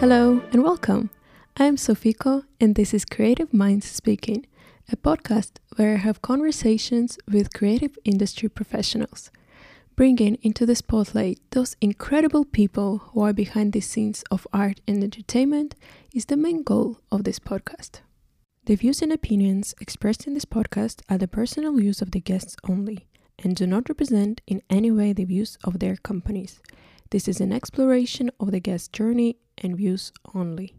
Hello and welcome. I'm Sofiko, and this is Creative Minds Speaking, a podcast where I have conversations with creative industry professionals, bringing into the spotlight those incredible people who are behind the scenes of art and entertainment is the main goal of this podcast. The views and opinions expressed in this podcast are the personal views of the guests only and do not represent in any way the views of their companies. This is an exploration of the guest's journey and views only.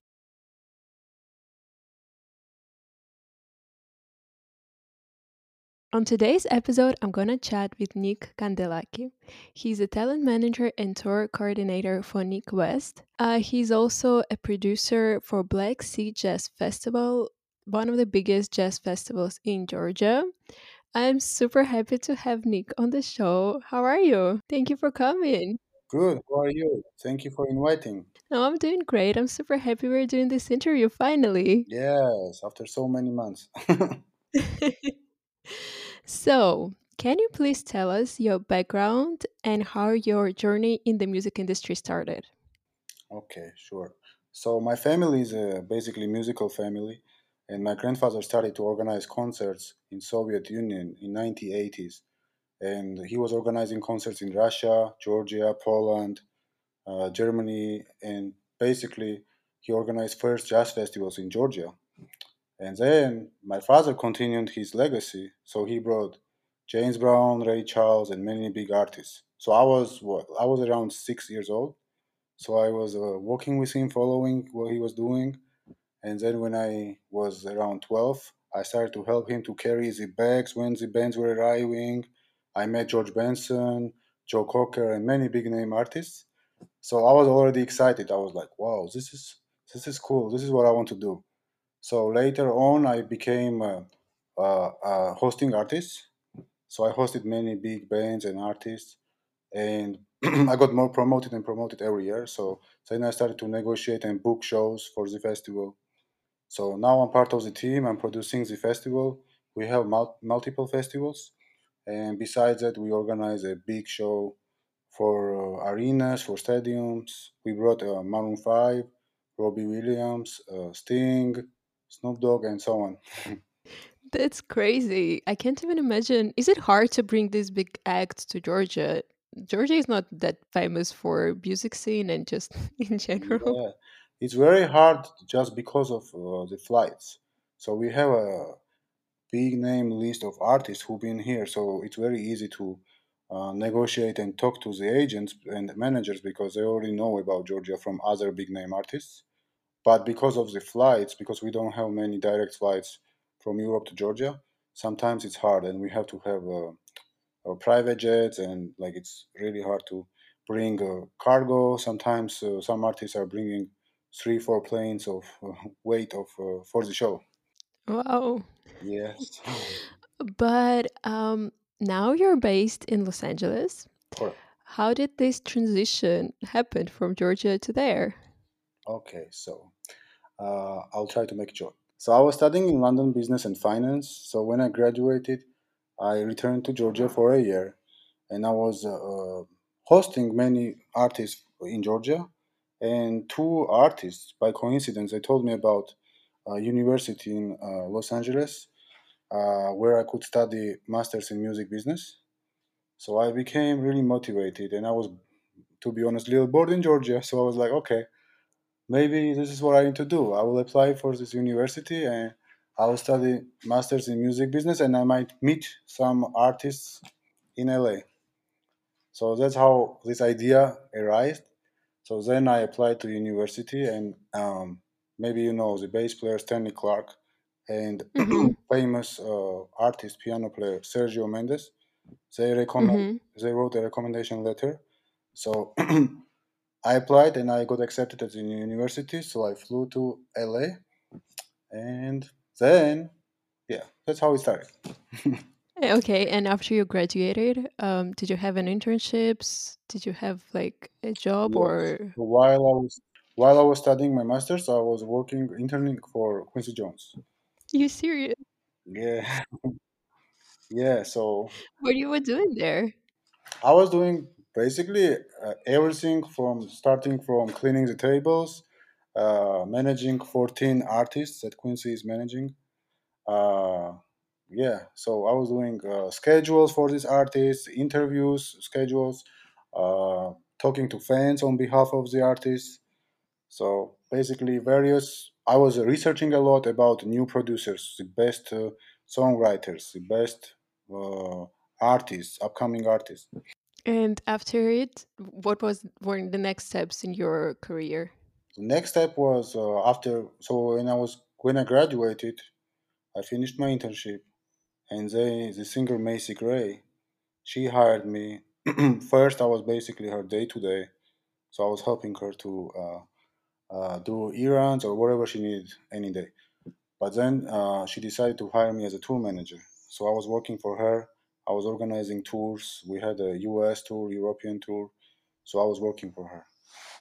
On today's episode, I'm to chat with Nick Kandelaki. He's a talent manager and tour coordinator for Nik West. Uh, he's also a producer for Black Sea Jazz Festival, one of the biggest jazz festivals in Georgia. I'm super happy to have Nick on the show. How are you? Thank you for coming. Good. How are you? Thank you for inviting. No, I'm doing great. I'm super happy we're doing this interview finally. Yes, after so many months. so, can you please tell us your background and how your journey in the music industry started? okay, sure. So my family is a basically musical family, and my grandfather started to organize concerts in Soviet Union in 1980s, and he was organizing concerts in Russia, Georgia, Poland, uh, Germany, and basically he organized first jazz festivals in Georgia. And then my father continued his legacy, so he brought James Brown, Ray Charles, and many big artists. So I was what I was around six years old, so I was uh, walking with him, following what he was doing. And then when I was around twelve, I started to help him to carry the bags when the bands were arriving. I met George Benson, Joe Cocker, and many big name artists. So I was already excited. I was like, "Wow, this is this is cool. This is what I want to do." So later on, I became a, a, a hosting artist. So I hosted many big bands and artists, and I got more promoted and promoted every year. So then I started to negotiate and book shows for the festival. So now I'm part of the team. I'm producing the festival. We have mul- multiple festivals, and besides that, we organize a big show for uh, arenas, for stadiums. We brought uh, Maroon Five, Robbie Williams, uh, Sting, Snoop Dogg, and so on. That's crazy. I can't even imagine. Is it hard to bring this big act to Georgia? Georgia is not that famous for music scene and just in general. Yeah, it's very hard just because of uh, the flights. So we have a big name list of artists who've been here, so it's very easy to uh, negotiate and talk to the agents and managers because they already know about Georgia from other big name artists. But because of the flights, because we don't have many direct flights from Europe to Georgia, sometimes it's hard, and we have to have uh, uh, private jets, and like it's really hard to bring uh, cargo. Sometimes some artists are bringing three, four planes of weight of for the show. Wow. Yes, But um, now you're based in Los Angeles. correct. How did this transition happen from Georgia to there? Okay, so uh, I'll try to make it short. So I was studying in London business and finance. So when I graduated, I returned to Georgia for a year, and I was uh, uh, hosting many artists in Georgia. And two artists, by coincidence, they told me about university in uh, Los Angeles uh, where I could study masters in music business. So I became really motivated, and I was, to be honest, a little bored in Georgia. So I was like, okay, maybe this is what I need to do. I will apply for this university and I will study masters in music business, and I might meet some artists in LA. So that's how this idea arose. So then I applied to university, and um, maybe you know the bass player Stanley Clarke and Mm-hmm. famous uh, artist piano player Sergio Mendes. They recommend Mm-hmm. they wrote a recommendation letter. So I applied and I got accepted at the university. So I flew to LA, and then yeah, that's how it started. Okay, and after you graduated, um, did you have an internships? Did you have like a job Yes. or while I was while I was studying my masters, I was working interning for Quincy Jones. you serious? Yeah, yeah. So What were you were doing there? I was doing basically uh, everything from starting from cleaning the tables, uh, managing 14 artists that Quincy is managing. Uh, yeah, so I was doing uh, schedules for these artists, interviews, schedules, uh, talking to fans on behalf of the artists. So basically, various. I was researching a lot about new producers, the best uh, songwriters, the best uh, artists, upcoming artists. And after it, what was were the next steps in your career? The next step was uh, after. So when I was when I graduated, I finished my internship, and they, the singer Macy Gray, she hired me. First, I was basically her day to day, so I was helping her to uh, uh, do errands or whatever she needed any day. But then uh, she decided to hire me as a tour manager. So I was working for her. I was organizing tours. We had a US tour, European tour. So I was working for her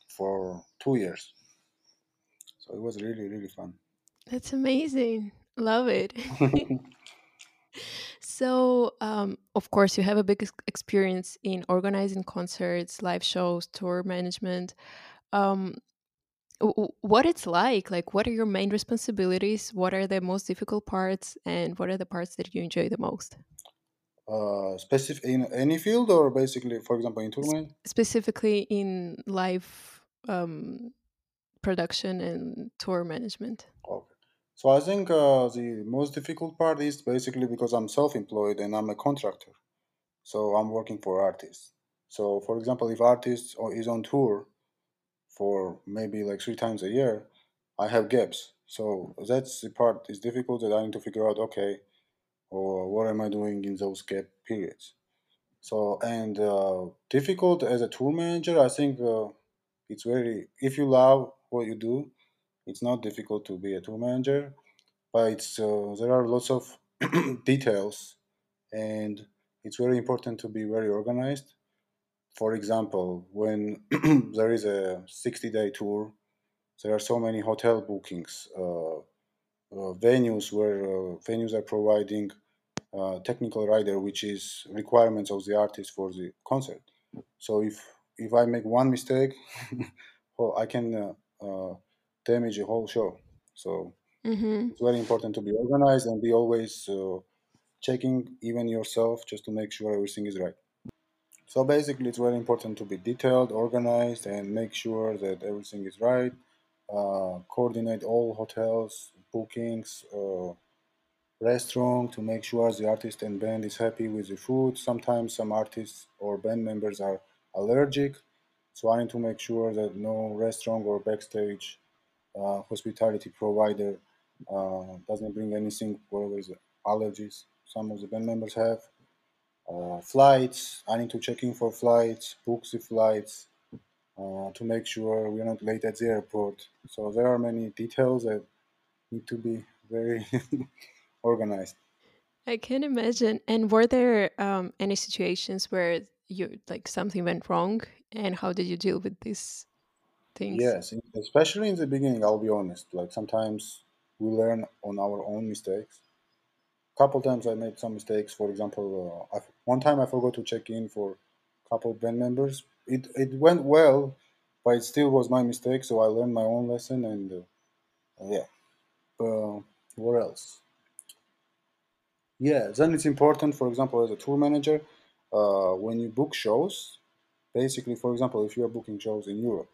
for two years. So it was really, really fun. That's amazing. Love it. so, um, of course, you have a big experience in organizing concerts, live shows, tour management. Um, what it's like? Like, what are your main responsibilities? What are the most difficult parts? And what are the parts that you enjoy the most? Uh, specific in any field or basically, for example, in tournament? specifically in live um, production and tour management. Okay. So I think uh, the most difficult part is basically because I'm self-employed and I'm a contractor. So I'm working for artists. So for example, if artist is on tour for maybe like three times a year, I have gaps. So that's the part is difficult that I need to figure out. Okay, or what am I doing in those gap periods? So and uh, difficult as a tour manager, I think uh, it's very if you love what you do, it's not difficult to be a tour manager, but it's uh, there are lots of details and it's very important to be very organized. For example, when there is a 60 day tour, there are so many hotel bookings, uh, uh, venues where uh, venues are providing uh, technical rider, which is requirements of the artist for the concert. So if if I make one mistake, well, I can uh, damage the whole show. So Mm-hmm. it's very important to be organized and be always uh, checking even yourself just to make sure everything is right. So basically, it's very important to be detailed, organized, and make sure that everything is right. Uh, coordinate all hotels, bookings, uh, restaurant to make sure the artist and band is happy with the food. Sometimes some artists or band members are allergic, so I need to make sure that no restaurant or backstage uh, hospitality provider uh, doesn't bring anything whatever is allergies some of the band members have. Uh, flights, I need to check in for flights, book the flights uh, to make sure we're not late at the airport. So there are many details that need to be very organized. I can imagine. And were there um, any situations where you like something went wrong, and how did you deal with these things? Yes, especially in the beginning, I'll be honest. Like sometimes we learn on our own mistakes. Couple times I made some mistakes. For example, uh, one time I forgot to check in for a couple band members. It it went well, but it still was my mistake. So I learned my own lesson, and uh, yeah. Uh, what else? Yeah, then it's important. For example, as a tour manager, uh, when you book shows, basically, for example, if you are booking shows in Europe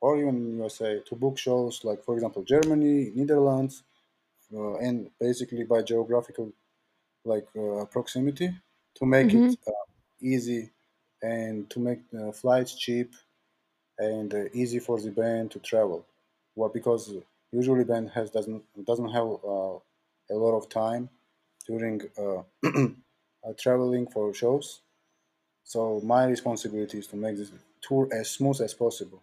or even in USA, to book shows like, for example, Germany, Netherlands, uh, and basically by geographical like uh, proximity to make Mm-hmm. it uh, easy and to make uh, flights cheap and uh, easy for the band to travel. Well, because usually band has doesn't doesn't have uh, a lot of time during uh, uh, traveling for shows. So my responsibility is to make this tour as smooth as possible.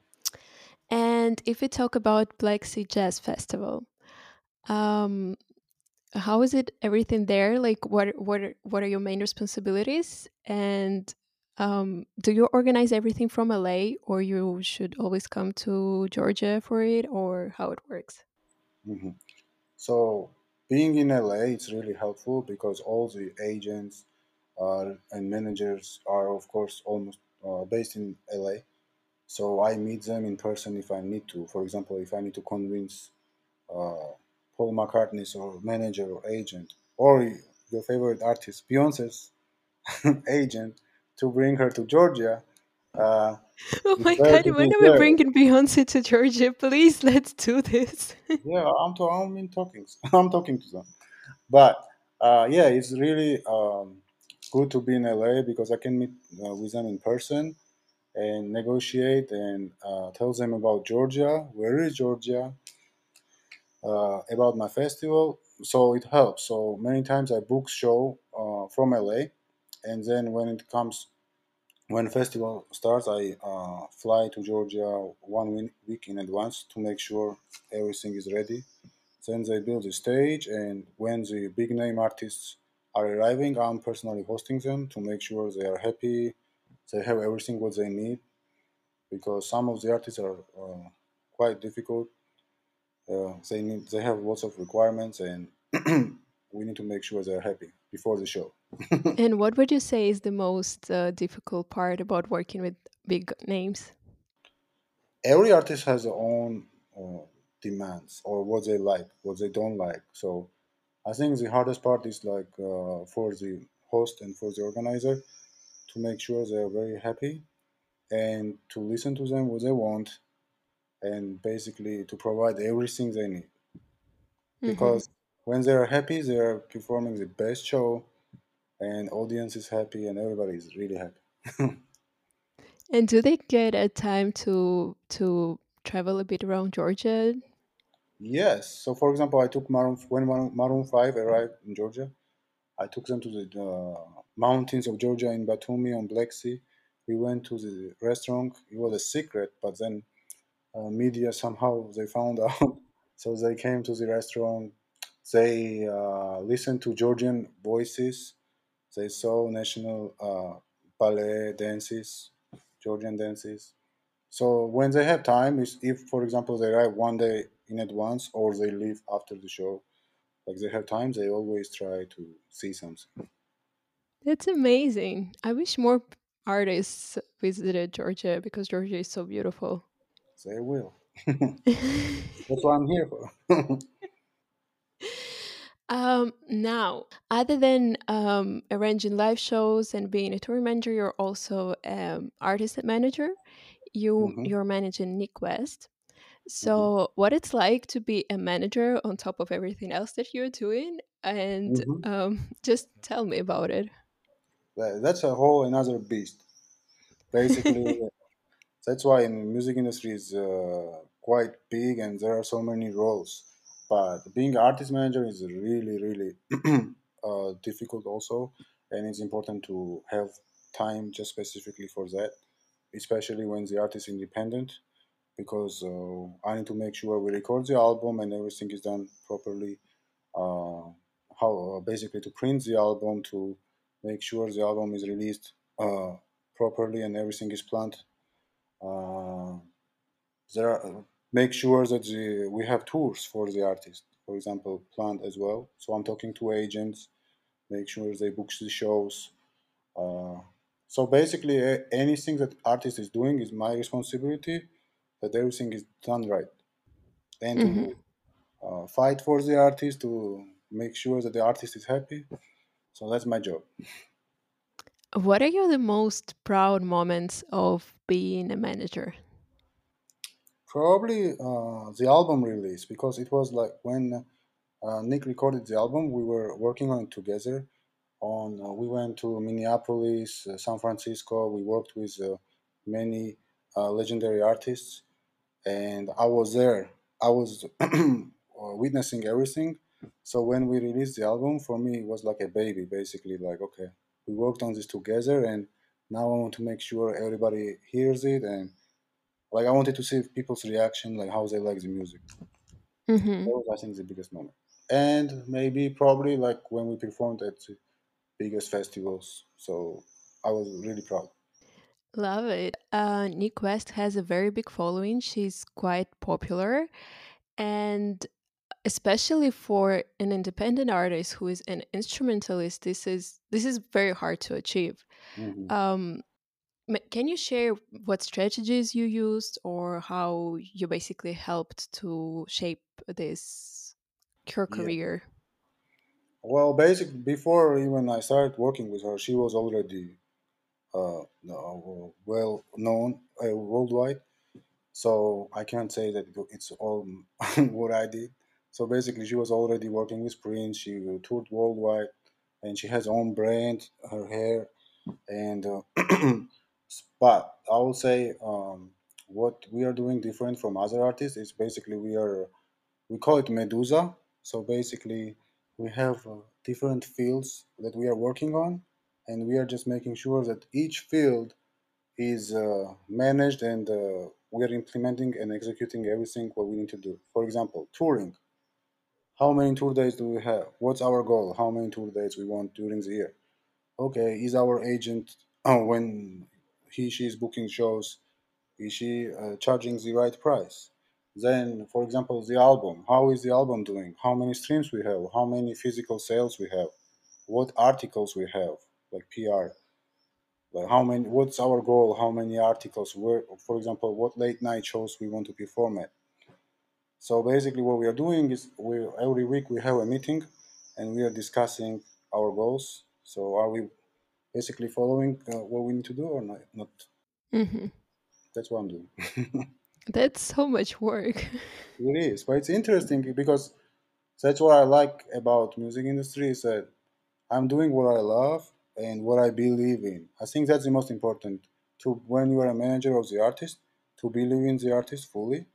And if we talk about Black Sea Jazz Festival, um, how is it everything there? Like, what what are, what are your main responsibilities? And um, do you organize everything from LA, or you should always come to Georgia for it, or how it works? hmm So being in LA, it's really helpful because all the agents uh, and managers are, of course, almost uh, based in LA. So I meet them in person if I need to. For example, if I need to convince uh, Paul McCartney's or manager or agent, or your favorite artist, Beyonce's agent, to bring her to Georgia, uh, Oh my god, when are we bringing Beyonce to Georgia? Please, let's do this. Yeah, I'm, to, I'm in talking. I'm talking to them. But uh, yeah, it's really um, good to be in LA because I can meet uh, with them in person and negotiate and uh, tell them about Georgia, where is Georgia, uh, about my festival. So it helps. So many times I book show uh, from LA, and then when it comes when festival starts, I uh, fly to Georgia one week in advance to make sure everything is ready. Then they build the stage, and when the big name artists are arriving, I'm personally hosting them to make sure they are happy, they have everything what they need because some of the artists are uh, quite difficult. Uh, they need they have lots of requirements, and we need to make sure they're happy before the show. And what would you say is the most uh, difficult part about working with big names? Every artist has their own uh, demands or what they like, what they don't like. So I think the hardest part is like uh, for the host and for the organizer to make sure they're very happy and to listen to them what they want and basically to provide everything they need. Hmm because when they're happy they're performing the best show and audience is happy and everybody is really happy. And do they get a time to to travel a bit around Georgia? yes. So for example i took maroon when maroon 5 arrived in georgia i took them to the uh, mountains of georgia in batumi on black sea. We went to the restaurant. It was a secret but then uh, media somehow they found out. So they came to the restaurant. They uh, listened to georgian voices. They saw national uh, ballet dances georgian dances. So when they have time if for example they arrive one day in advance or they leave after the show like they have time they always try to see something. That's amazing. I wish more artists visited Georgia because Georgia is so beautiful. They will that's what i'm here for Um, now, other than um, arranging live shows and being a tour manager, you're also um, artist manager. You hmm you're managing Nik West. So, what it's like to be a manager on top of everything else that you're doing, and hmm um, just tell me about it. That's a whole another beast basically That's why in music industry is uh, quite big and there are so many roles. But being artist manager is really, really uh, difficult also, and it's important to have time just specifically for that, especially when the artist is independent, because uh, I need to make sure we record the album and everything is done properly. Uh, how uh, basically to print the album to make sure the album is released uh, properly and everything is planned there are, make sure that the, we have tours for the artist, for example, planned as well. So I'm talking to agents, make sure they book the shows. Uh, so basically, anything that artist is doing is my responsibility. That everything is done right, and hmm uh, fight for the artist to make sure that the artist is happy. So that's my job. What are your the most proud moments of being a manager? Probably uh, the album release because it was like when uh, Nick recorded the album, we were working on it together. On uh, we went to minneapolis uh, san francisco we worked with uh, many uh, legendary artists and i was there. I was uh, witnessing everything. So when we released the album for me it was like a baby basically like okay we worked on this together and now i want to make sure everybody hears it and like i wanted to see people's reaction like how they like the music mm-hmm. that was i think the biggest moment and maybe probably like when we performed at the biggest festivals. So I was really proud. Love it. Uh, Nik West has a very big following. She's quite popular, and especially for an independent artist who is an instrumentalist, this is this is very hard to achieve. hmm Um, Can you share what strategies you used or how you basically helped to shape this Yeah. career? Well, basically, before even I started working with her, she was already uh, well known uh, worldwide. So I can't say that it's all what I did. So basically, she was already working with Prince. She toured worldwide, and she has own brand, her hair, and uh, but I will say um, what we are doing different from other artists is basically we are we call it Medusa. So basically, we have uh, different fields that we are working on, and we are just making sure that each field is uh, managed and uh, we are implementing and executing everything what we need to do. For example, touring. How many tour days do we have? What's our goal? How many tour days we want during the year? Okay, is our agent oh, when he she is booking shows? Is she uh, charging the right price? Then, for example, the album. How is the album doing? How many streams we have? How many physical sales we have? What articles we have, like PR? Like how many? What's our goal? How many articles? Where, for example, what late night shows we want to perform at? So basically, what we are doing is we every week we have a meeting, and we are discussing our goals. So are we basically following uh, what we need to do or not? Not. hmm That's what I'm doing. That's so much work. It is, but it's interesting because that's what I like about music industry is that I'm doing what I love and what I believe in. I think that's the most important. To when you are a manager of the artist, to believe in the artist fully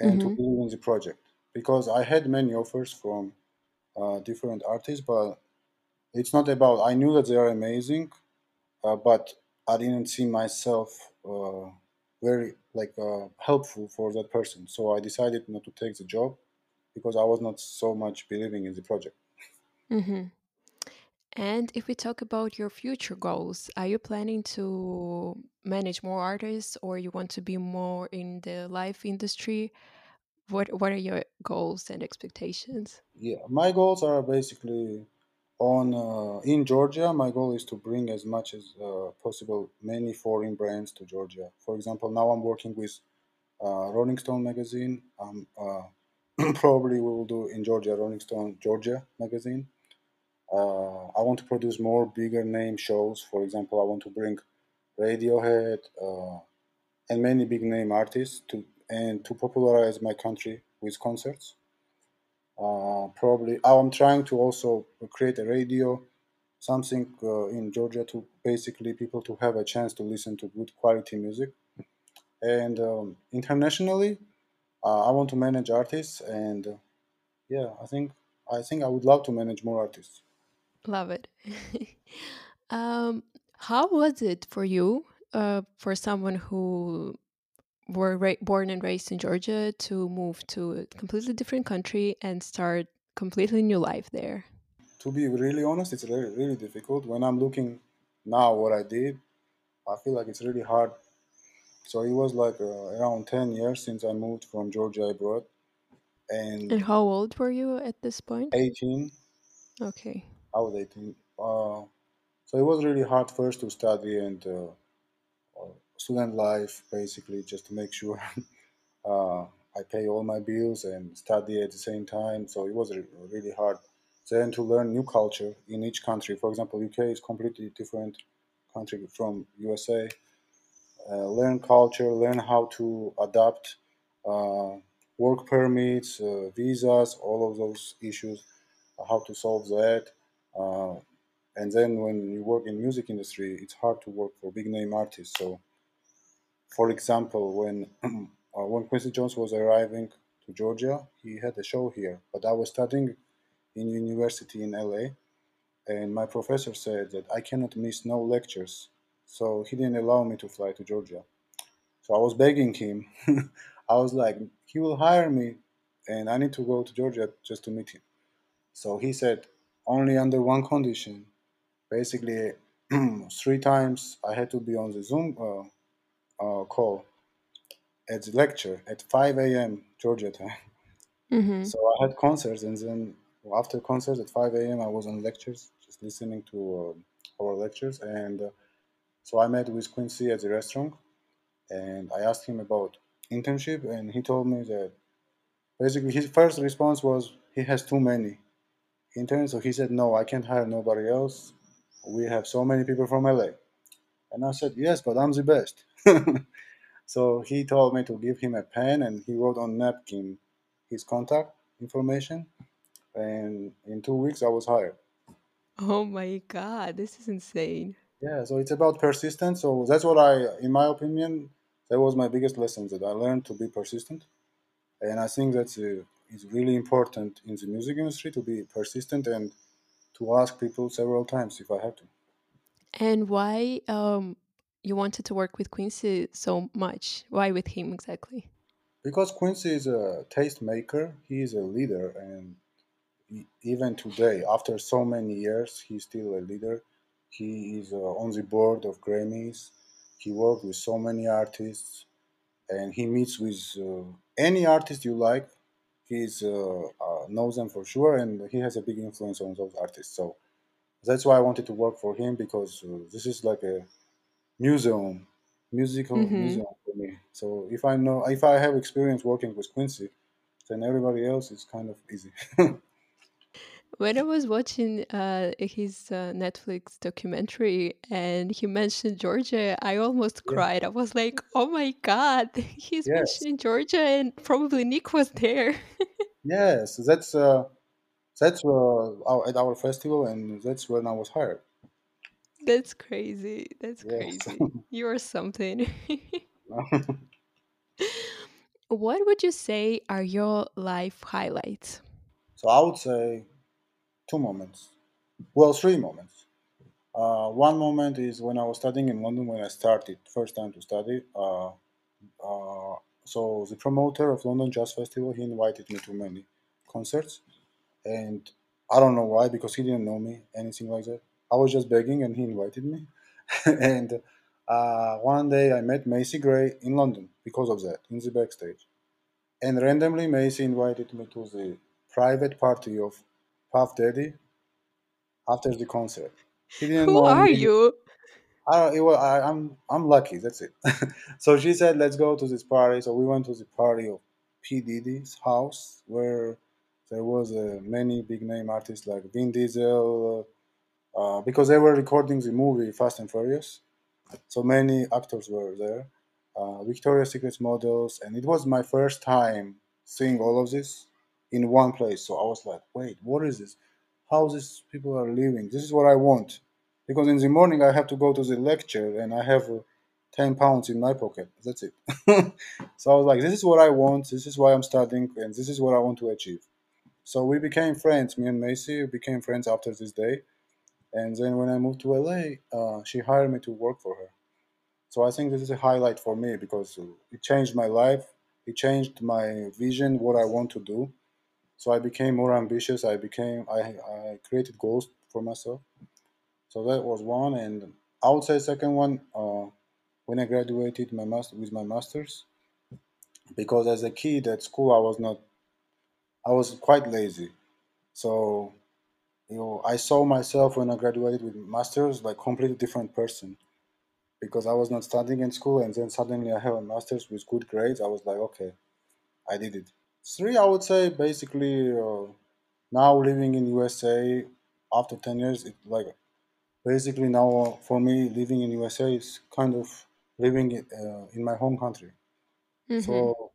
and to hmm believe in the project. Because I had many offers from uh, different artists, but it's not about. I knew that they are amazing, uh, but I didn't see myself uh, very like uh, helpful for that person. So I decided not to take the job because I was not so much believing in the project. hmm And if we talk about your future goals, are you planning to manage more artists or you want to be more in the live industry? What what are your goals and expectations? Yeah, my goals are basically on uh, in Georgia. My goal is to bring as much as uh, possible many foreign brands to Georgia. For example, now I'm working with uh, Rolling Stone magazine. Um, uh, probably we will do in Georgia Rolling Stone Georgia magazine. Uh, I want to produce more bigger name shows. For example, I want to bring Radiohead uh, and many big name artists to and to popularize my country with concerts. Uh, probably I'm trying to also create a radio, something uh, in Georgia to basically people to have a chance to listen to good quality music. And um, internationally, uh, I want to manage artists, and uh, yeah, I think I think I would love to manage more artists. Love it. um, how was it for you, uh, for someone who were ra- born and raised in Georgia, to move to a completely different country and start completely new life there? To be really honest, it's really really difficult. When I'm looking now what I did, I feel like it's really hard. So it was like uh, around ten years since I moved from Georgia abroad, And and how old were you at this point? 18 Okay. 18. Uh, so it was really hard first to study and uh, uh, student life, basically, just to make sure uh, I pay all my bills and study at the same time. So it was really hard. Then to learn new culture in each country. For example, UK is completely different country from USA. Uh, learn culture, learn how to adapt uh, work permits, uh, visas, all of those issues, how to solve that. Uh, and then when you work in music industry it's hard to work for big name artists. So for example when uh, when quincy jones was arriving to georgia he had a show here but i was studying in university in la and my professor said that i cannot miss no lectures. So he didn't allow me to fly to georgia. So i was begging him. I was like he will hire me and i need to go to georgia just to meet him. So he said only under one condition basically three times I had to be on the Zoom uh, uh, call at the lecture at 5 a.m. Georgia time. Mm-hmm. So I had concerts, and then after concerts at 5 a.m. I was on lectures, just listening to uh, our lectures. And uh, So I met with Quincy at the restaurant, and I asked him about internship, and he told me that basically his first response was he has too many interns. So he said, "No, I can't hire nobody else. We have so many people from LA." And I said, "Yes, but I'm the best." so he told me to give him a pen, and he wrote on napkin his contact information. And in two weeks, I was hired. Oh my God, this is insane. Yeah, so it's about persistence. So that's what I, in my opinion, that was my biggest lesson that I learned to be persistent. And I think that's uh, is really important in the music industry to be persistent and to ask people several times if I have to. And why um you wanted to work with Quincy so much? Why with him exactly? Because Quincy is a taste maker, he is a leader, and even today, after so many years, he's still a leader. He is uh, on the board of Grammys. He worked with so many artists, and he meets with uh, any artist you like. He's uh, uh, knows them for sure, and he has a big influence on those artists. So that's why I wanted to work for him because uh, this is like a museum, musical hmm museum for me. So if I know, if I have experience working with Quincy, then everybody else is kind of easy. When I was watching uh, his uh, Netflix documentary and he mentioned Georgia, I almost yeah. cried. I was like, "Oh my God, he's Yes. mentioning Georgia, and probably Nick was there." Yes. That's uh, that's uh, our, at our festival, and that's when I was hired. That's crazy. That's Yes. crazy. You're something. what would you say are your life highlights? so I would say two moments. Well, three moments. Uh, one moment is when I was studying in London when I started first time to study. Uh, uh, so the promoter of London Jazz Festival he invited me to many concerts, and I don't know why because he didn't know me anything like that. I was just begging and he invited me, and uh, one day I met Macy Gray in London because of that in the backstage, and randomly Macy invited me to the private party of Puff Daddy after the concert. Who are me. you? I, don't- it was, I, I'm I'm lucky. That's it. so she said, "Let's go to this party." So we went to the party of P Diddy's house, where there was uh, many big name artists like Vin Diesel, uh, because they were recording the movie Fast and Furious. So many actors were there, uh, Victoria's Secret models, and it was my first time seeing all of this in one place. So I was like, "Wait, what is this? How these people are living? This is what I want." Because in the morning I have to go to the lecture and I have uh, ten pounds in my pocket. That's it. so I was like, "This is what I want. This is why I'm studying, and this is what I want to achieve." So we became friends. Me and Macy became friends after this day. And then when I moved to LA, uh, she hired me to work for her. So I think this is a highlight for me because it changed my life. It changed my vision, what I want to do. So I became more ambitious. I became I, I created goals for myself. So that was one, and I would say second one uh, when I graduated my master with my masters because as a kid at school I was not I was quite lazy. So you know I saw myself when I graduated with masters like completely different person because I was not studying in school, and then suddenly I have a master's with good grades. I was like, okay, I did it. Three, I would say, basically, uh, now living in USA after ten years, it like basically now uh, for me living in USA is kind of living uh, in my home country. hmm So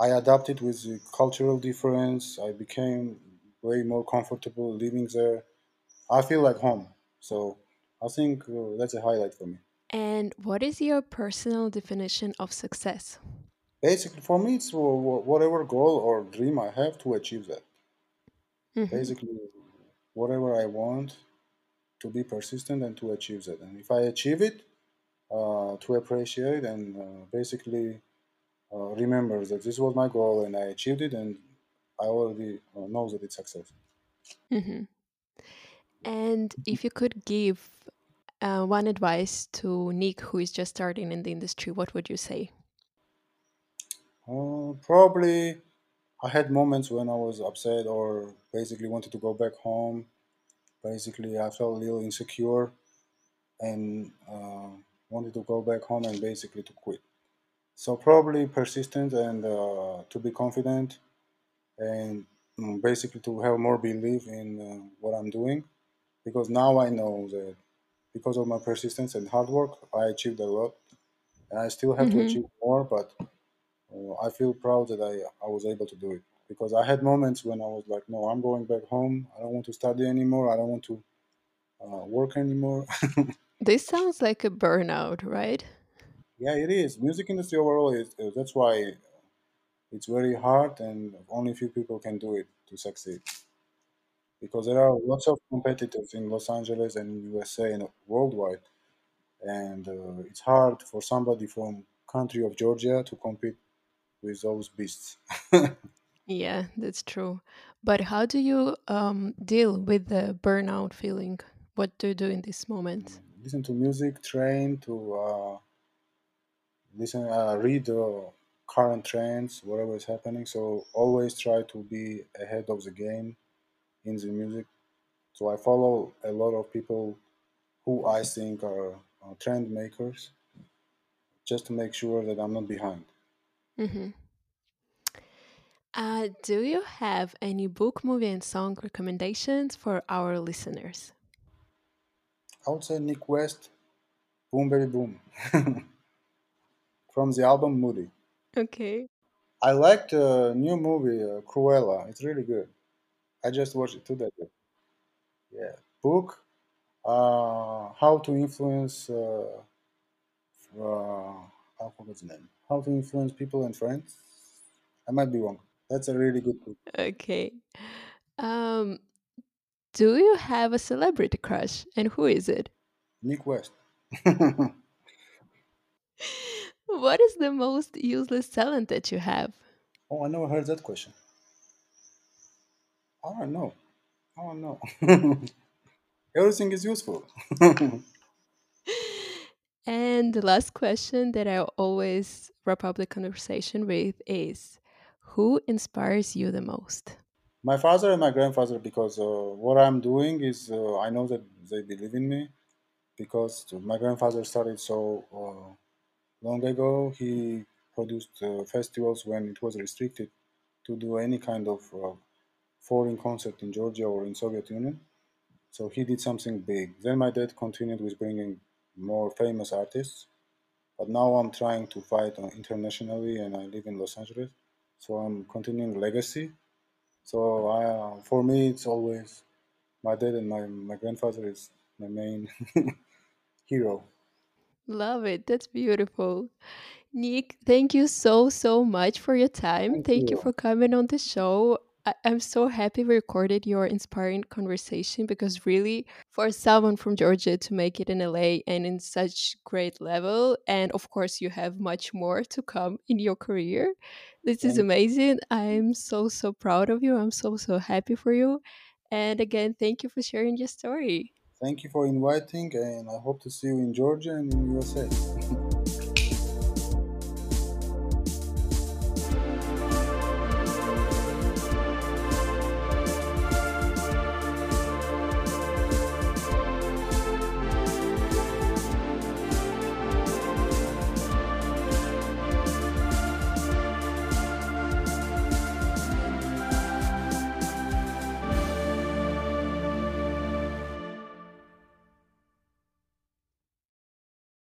I adapted with the cultural difference. I became way more comfortable living there. I feel like home. So I think uh, that's a highlight for me. And what is your personal definition of success? Basically, for me, it's wha- wha- whatever goal or dream I have to achieve that. hmm Basically, whatever I want to be persistent and to achieve that. And if I achieve it, uh, to appreciate and uh, basically uh, remember that this was my goal and I achieved it, and I already uh, know that it's success. hmm And if you could give uh, one advice to Nick, who is just starting in the industry, what would you say? Uh, probably I had moments when I was upset or basically wanted to go back home. Basically, I felt a little insecure and uh, wanted to go back home and basically to quit. So probably persistent and uh, to be confident and mm, basically to have more belief in uh, what I'm doing because now I know that because of my persistence and hard work, I achieved a lot and I still have to hmm achieve more, but I feel proud that I, I was able to do it because I had moments when I was like, no, I'm going back home. I don't want to study anymore. I don't want to uh, work anymore. This sounds like a burnout, right? yeah, it is. Music industry overall is, uh, that's why it's very hard and only few people can do it to succeed because there are lots of competitors in Los Angeles and USA and worldwide and uh, it's hard for somebody from country of Georgia to compete with those beasts. Yeah, that's true. But how do you um, deal with the burnout feeling? What do you do in this moment? listen to music, train to uh, listen, uh, read the current trends, whatever is happening. So always try to be ahead of the game in the music. So I follow a lot of people who I think are uh, trend makers, just to make sure that I'm not behind. Hmm Uh, do you have any book, movie, and song recommendations for our listeners? I would say Nik West, Boom Baby Boom, from the album Moody. Okay. I liked the new movie uh, Cruella. It's really good. I just watched it today. Yeah. Book uh, How to Influence. Uh, uh, I forgot the name. How to Influence People and Friends. I might be wrong. That's a really good book. Okay. Um, do you have a celebrity crush, and who is it? Nik West. What is the most useless talent that you have? Oh, I never heard that question. I don't know. I don't know. Everything is useful. And the last question that I always wrap up the conversation with is Who inspires you the most? my father and my grandfather, because uh, what I'm doing is uh, I know that they believe in me because my grandfather started so uh, long ago. He produced uh, festivals when it was restricted to do any kind of uh, foreign concert in Georgia or in Soviet Union. So he did something big. Then my dad continued with bringing more famous artists. But now I'm trying to fight internationally, and I live in Los Angeles. So I'm continuing legacy. So I, uh, for me, it's always my dad and my, my grandfather is my main hero. Love it. That's beautiful. Nick, thank you so, so much for your time. Thank Thank you you. for coming on the show. I- I'm so happy we recorded your inspiring conversation because, really, for someone from Georgia to make it in LA and in such great level, and of course, you have much more to come in your career. This is amazing. I'm so, so proud of you. I'm so, so happy for you. And again, thank you for sharing your story. thank you for inviting, and I hope to see you in Georgia and in USA.